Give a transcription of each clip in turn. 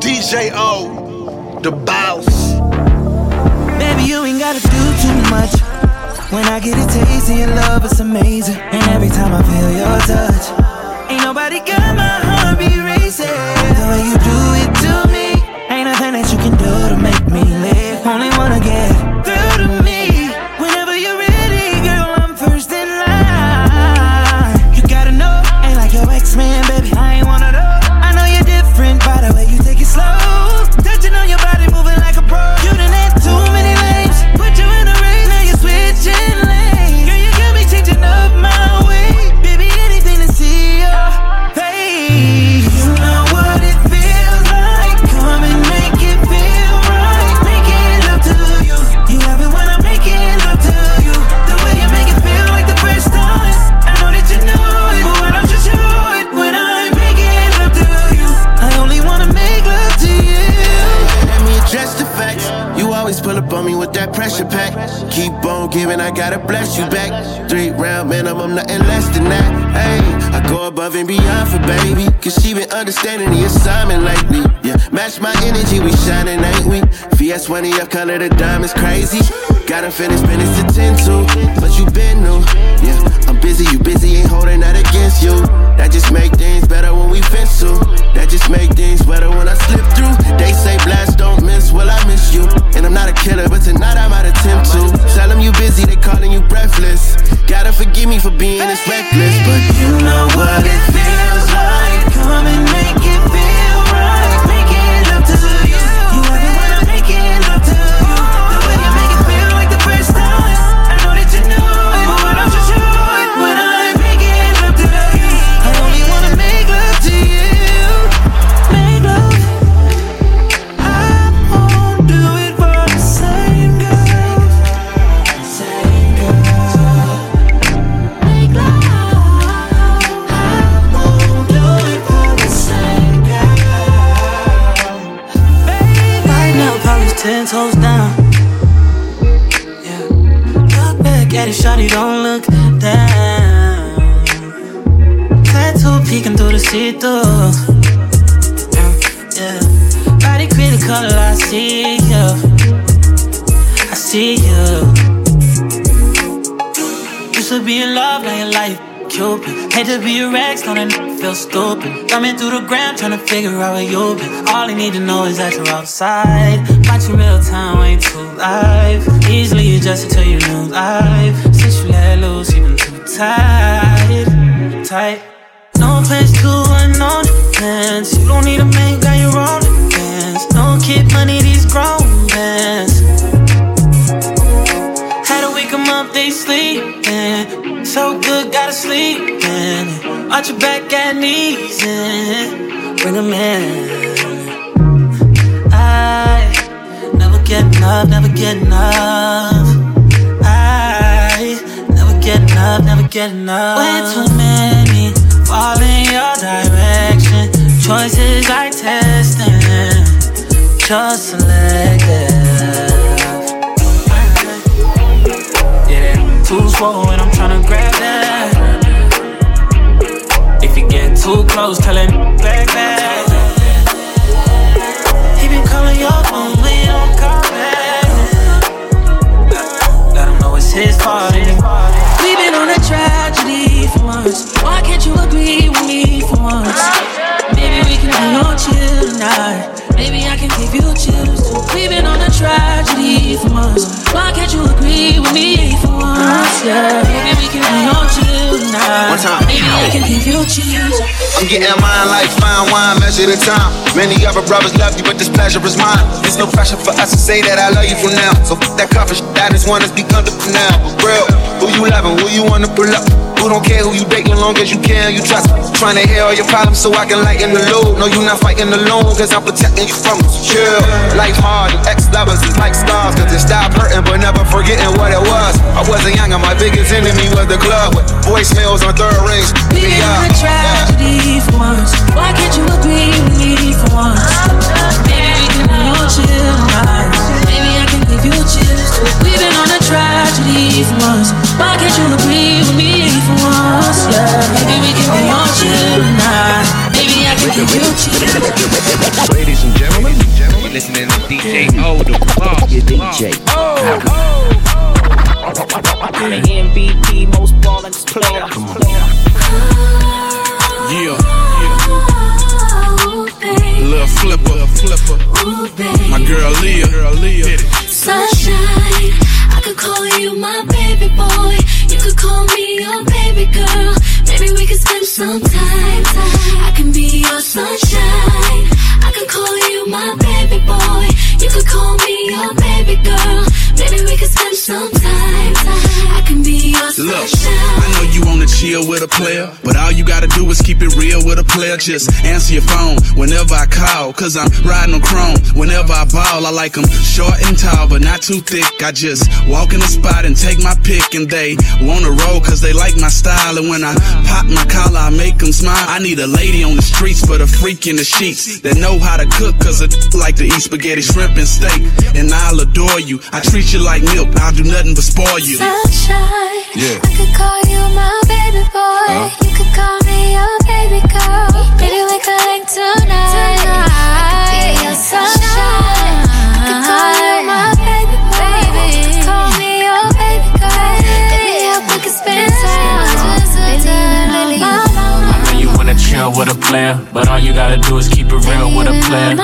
DJ O, the boss. Baby, you ain't gotta do too much. When I get a taste of your love, it's amazing. And every time I feel your touch, ain't nobody got my heart be racing. The way you do it to me, ain't nothing that you can do to make me live. Only wanna get bless you back. Three round minimum, nothing less than that. Hey, I go above and beyond for baby. Cause she been understanding the assignment lately. Yeah, match my energy, we shining, ain't we? VS1 up, color the diamonds crazy. Gotta finish minutes to 10 to. But you been new. Busy, you busy, ain't holding that against you. That just make things better when we fence to. That just make things better when I slip through. They say blast don't miss, well I miss you. And I'm not a killer, but tonight I might attempt to. Tell them you busy, they calling you breathless. Gotta forgive me for being this reckless, but You know what it feels like. Back shawty, don't look down. Tattoo peeking through the see-through. Yeah. Body a color, I see you. I see you. Used to be in love, now your life Cupid. Hate to be ex, know that n- feel stupid. Thumbing through the ground, trying to figure out where you been. All I need to know is that you're outside. Watching real time, ain't too live. Easily adjusted to your new life. Since you let loose, you been too tight. Tight. No plans to unknown plans. You don't need a man, got your own defense. No kid money, these grown men. Had to wake 'em up, they sleeping. So good, gotta sleep in. Arch your back at knees and bring 'em in. Get enough, never get enough. I never get enough, never get enough. Way too many fall in your direction. Choices I testing, just selective. Yeah, that too slow and I'm tryna grab that. If you get too close, tell him back back. He been calling your phone, his party. We've been on a tragedy for once. Why can't you agree with me for once? Maybe we can be on chill tonight. Maybe I can give you chills too. We've been on a tragedy for once. Why can't you agree with me for once? Yeah. Maybe we can be on chill tonight. One time. Maybe I'm getting mine like fine wine, measure the time. Many other brothers love you, but this pleasure is mine. There's no pressure for us to say that I love you from now. So that comfort that is one that's to for now. For real, who you loving, who you wanna pull up? Who don't care who you dating, long as you care and you trust me. Trying to hear all your problems so I can lighten the load. No, you're not fighting alone, cause I'm protecting you from it. Chill, life hard, you ex-lovers is like stars. Cause it stopped hurting, but never forgetting what it was. I wasn't young and my biggest enemy was the club. With voicemails on third rings. We've been girl Leah, girl Leah. Sunshine, I could call you my baby boy. You could call me your baby girl. Maybe we could spend some time. I can be your sunshine. I could call you my baby boy. You could call me your baby girl. Maybe we could spend some time. I can be your Look. I know you wanna chill with a player, but all you gotta do is keep it real with a player. Just answer your phone whenever I call, cause I'm riding on chrome. Whenever I ball, I like them short and tall, but not too thick. I just walk in the spot and take my pick, and they wanna roll cause they like my style. And when I pop my collar, I make them smile. I need a lady on the streets, but a freak in the sheets that know how to cook, cause I like to eat spaghetti, shrimp, and steak. And I'll adore you. I treat you like milk, I'll do nothing but spoil you. Sunshine. Yeah. I could call you my baby boy. You could call me your baby girl. Maybe we could link tonight. I could be your sunshine. I could call you my baby boy. You could call me your baby girl. Baby, I we could spend time. Baby, you know I know you wanna chill with a player, but all you gotta do is keep it real with a player.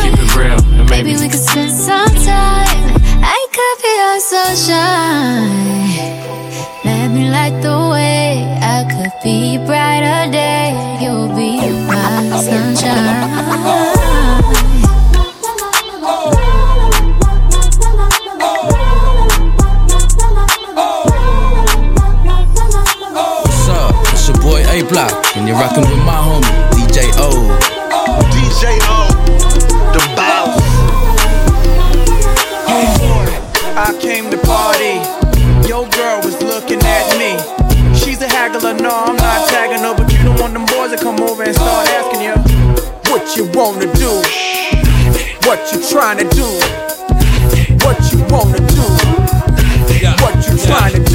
Keep it real, and Maybe maybe we could spend some time. I could be your sunshine. Let me light the way. I could be brighter day. You'll be my sunshine. What's up? It's your boy A Block, and you're rocking with my homie, I came to party. Your girl was looking at me. She's a haggler, no, I'm not tagging her, but you don't want them boys to come over and start asking you what you wanna do, what you trying to do, what you wanna do, what you trying to do.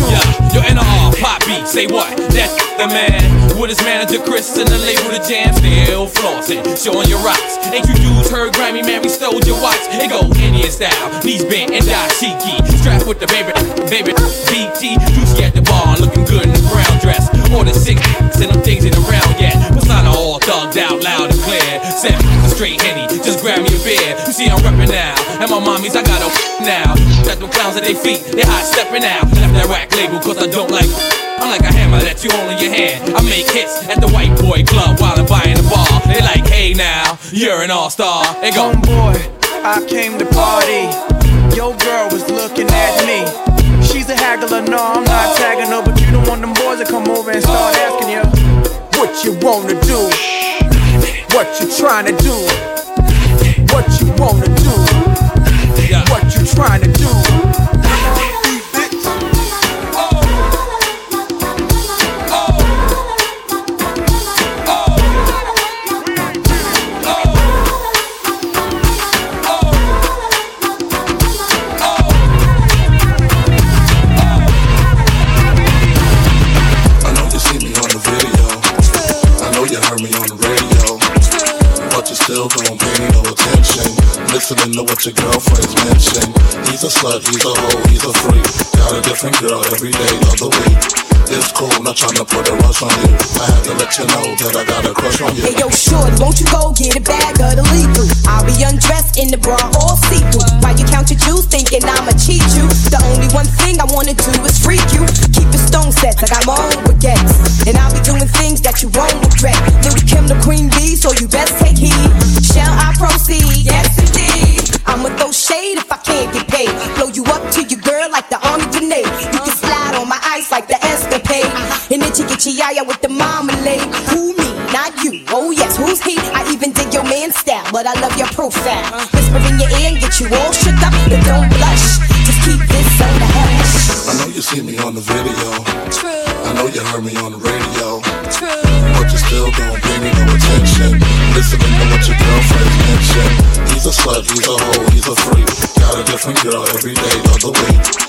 Beat, say what? That's the man. With his manager Chris and the label The Jam, still flossing, showing your rocks. Ain't you dudes heard Grammy, man, we stole your watch. It go Indian style, knees bent and dashiki. Strapped with the baby, baby, BT. Juicy at the bar, looking good in the brown dress. More than six, and things ain't around yet. Persona all thugged out, loud and clear. Said, straight henny, just see, I'm reppin' now. And my mommies, I got a now. Got them clowns at their feet, they hot stepping out. Left that rack label, cause I don't like. I'm like a hammer that you hold in your hand. I make hits at the white boy club while I'm buying the bar. They like, hey now, you're an all star. They go, Homeboy, I came to party. Your girl was looking at me. She's a haggler, no, I'm not tagging her, but you don't want them boys to come over and start asking you what you wanna do, what you trying to do, Got girl every day of the week. It's cool, not trying to put a rush on you. I had to let you know that I got a crush on you. Hey yo, shorty, won't you go get a bag of the lethal? I'll be undressed in the bra all see-through. While you count your juice, thinking I'ma cheat you. The only one thing I wanna do is freak you. Keep your stone sets, I got my own baguettes. And I'll be doing things that you won't regret. Little Kim the queen bee, so you best take heed. Shall I proceed? Yes indeed. I'ma throw shade if I can't get paid. The. You can slide on my ice like the escapade. Uh-huh. And then chicky chiaya with the marmalade. Who me? Not you. Oh yes, who's he? I even dig your man style, but I love your profile. Uh-huh. Whisper in your ear and get you all shook up, but don't blush. Just keep this on the hush. I know you see me on the video. True, I know you heard me on the radio. true. But you still don't pay me no attention. Listening to what your girlfriends mention. He's a slut, he's a hoe, he's a freak. Got a different girl every day of the week.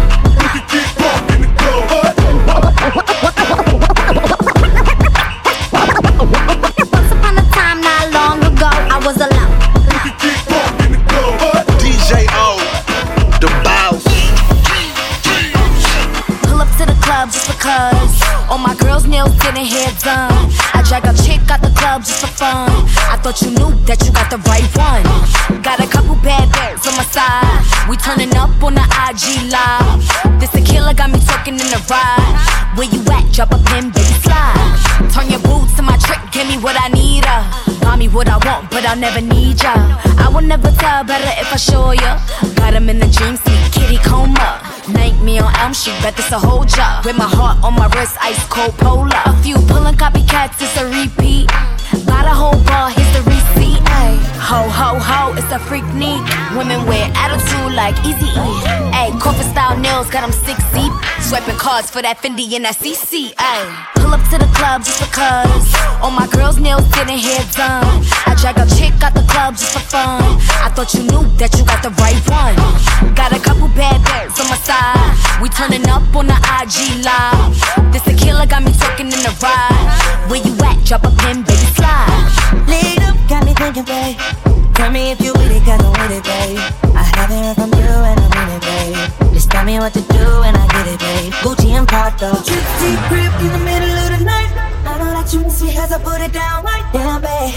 Club just for fun. I thought you knew that you got the right one. Got a couple bad girls on my side. We turning up on the IG live. This tequila got me talking in the ride. Where you at? Drop a pin, baby, slide. Turn your boots to my trick, give me what I need. Uh. Buy me what I want, but I'll never need ya. I will never tell better if I show ya. Got 'em in the dream, see kitty coma. Thank me on Elm Street, bet this a whole job. With my heart on my wrist, ice cold polar. A few pulling copycats, it's a repeat. Got a whole bar, here's the receipt. Ay, ho ho ho, it's a freak neat. Women wear attitude like Easy E. Ay, corporate style nails got 'em six deep. Swiping cards for that Fendi and that CC. Ay, pull up to the club just because all my girls' nails getting hair done. I drag a chick out the club just for fun. I thought you knew that you got the right one. Got a couple bad girls on my side. We turning up on the IG live. This tequila got me talking in the ride. Where you at? Drop a pin, baby, slide. Lead up, got me thinking, babe. Tell me if you with it, got no with it, babe. I haven't heard from you and I'm in it, babe. Tell me what to do and I get it, babe. Gucci and Prada. Trip deep grip in the middle of the night. I know that you miss me as I put it down right down, babe.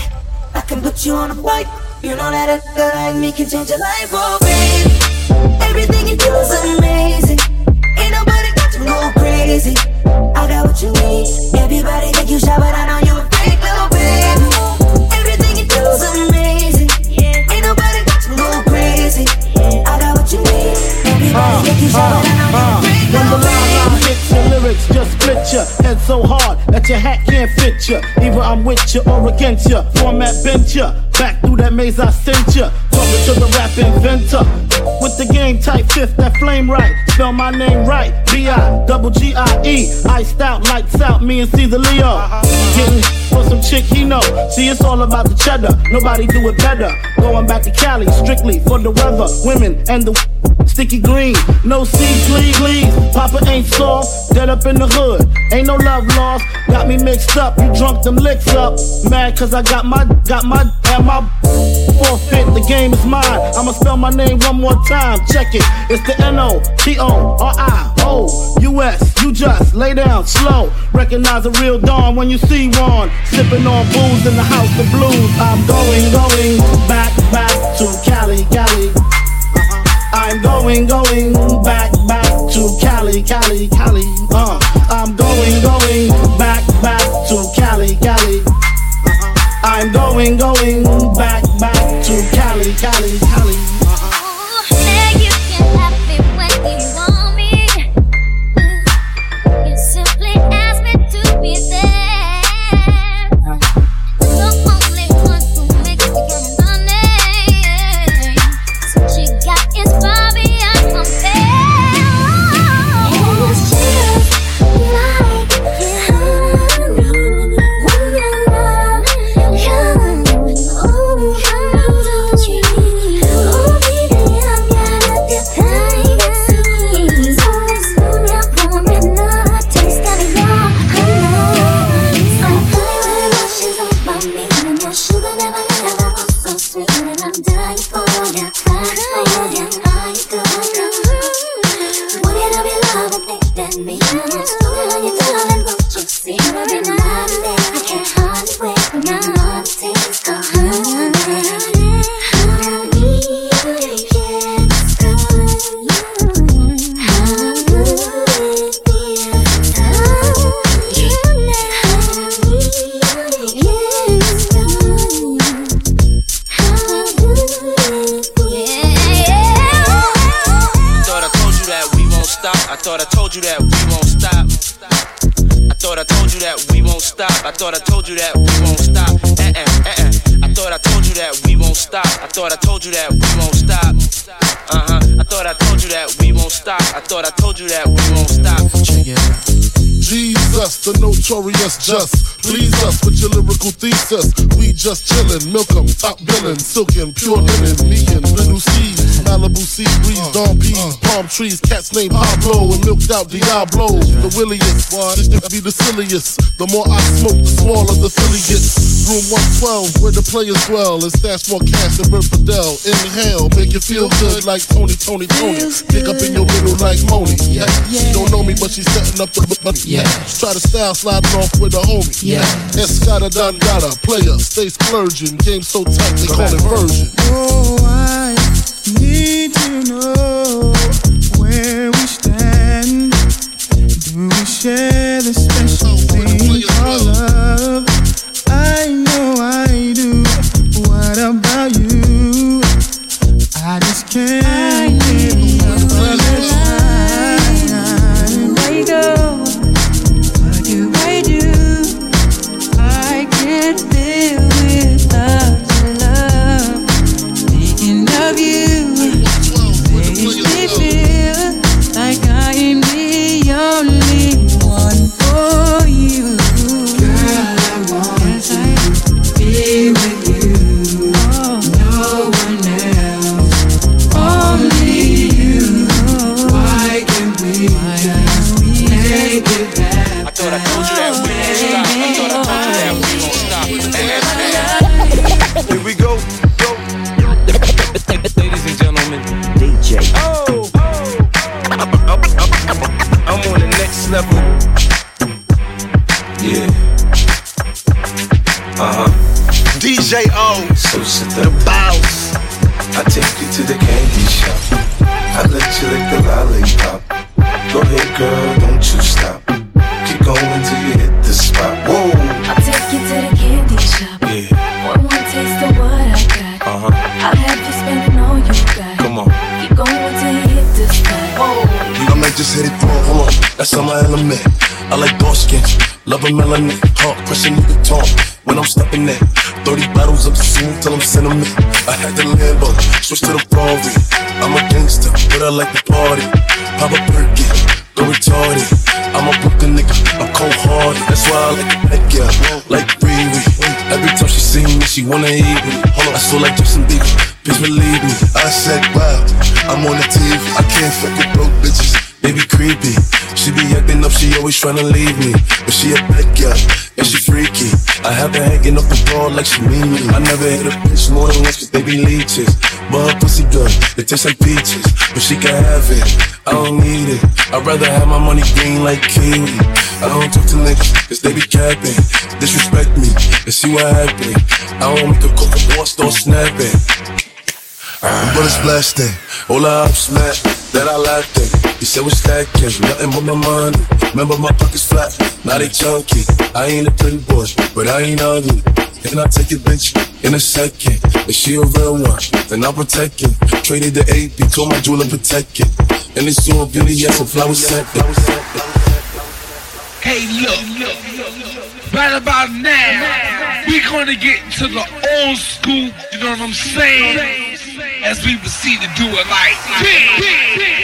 I can put you on a bike. You know that a girl like me can change your life, oh babe. Everything you do is amazing. Ain't nobody got to go crazy. I got what you need. Everybody think you shy, but I know I know you When the line line hits your lyrics, just split ya. Head so hard that your hat can't fit ya. Either I'm with ya or against ya. Format bent ya. Back through that maze I sent ya. Talking to the rap inventor. With the game tight fifth, that flame right. Spell my name right. B-I, double G-I-E. Iced out, lights out, me and Caesar Leo. Getting for some chick he know. See, it's all about the cheddar. Nobody do it better. Going back to Cali, strictly for the weather, women, and the sticky green. No seeds, please, please. Papa ain't soft, dead up in the hood. Ain't no love lost. Got me mixed up, you drunk them licks up. Mad cause I got my, got my, and my forfeit. The game is mine. I'ma spell my name one more time. Check it. It's the N-O-T-O-R-I-O-U-S. You just lay down slow. Recognize a real dawn when you see one. Sipping on booze in the house of blues. I'm going, going back, back to Cali, Cali. I'm going, going back, back to Cali, Cali, Cali. Uh, I'm going, going back, back to Cali, Cali. I'm going, going back, back to Cali, Cali, Cali. You. Dying thought I told you that we won't stop. I thought I told you that we won't stop. Eh eh eh eh. I thought I told you that we won't stop. I thought I told you that we won't stop. Uh huh. I thought I told you that we won't stop. I thought I told you that we won't stop. Check it out. Jesus, the notorious just. Please us with your lyrical thesis. We just chillin', milk 'em, top billin', silkin', pure linen, me and little C, Malibu sea breeze, uh, dawn peas, uh. palm trees, cats named Pablo and milked out Diablo. The williest, this to be the silliest. The more I smoke, the smaller the silly gets. Room 112, where the players dwell, and stash more cash than Bert Fidel. Inhale, make you feel good like Tony, Tony, Tony. Pick up in your middle like Moni. Yeah, she don't know me, but she's setting up the money. Yeah, try to style sliding off with a homie. Yeah, Escada Don Gata, player, stay splurging. Game so tight, they call it version. Oh, I need to know where we stand. Do we share We won't stop. I'll have you spending all you got. Come on. Keep going till you hit the spot. Whoa. I might just hit it through. Hold on, that's on my element. I like dark skins, love a melanin. Heart crushing you the talk when I'm stepping in. 30 bottles of soon till I'm sentiment. I had the Lambo, switch to the Ferrari. I'm a gangster, but I like to party. Pop a perky, go retarded. I'm a Brooklyn nigga, I'm cold hearted. That's why I like it back, yeah. Like Riri. Every time she see me, she wanna eat me. Hold on, I feel like Justin Bieber, bitch believe me. I said, wow, I'm on the TV. I can't fuck with broke bitches. Baby creepy. She be acting up, she always tryna leave me. But she a bad girl, and she freaky. I have her hanging up the ball like she mean me. I never hit a bitch more than once, cause they be leeches. But her pussy good, it tastes like peaches. But she can have it, I don't need it. I'd rather have my money green like kiwi. I don't talk to niggas, cause they be capping. Disrespect me, and see what happen. I don't make a cook or start snapping. But it's blasting. All I have smack that I laughed at. He said we're stacking, nothing but my money. Remember my pockets flat, now they chunky. I ain't a playboy, but I ain't ugly. And I take your bitch in a second. If she a real one, then I'll protect it. Traded the AP, told my jeweler protect it. And it's all beauty, yes, a flower set. Hey, look. Right about now, we gonna get into the old school, you know what I'm saying? As we proceed to do it like.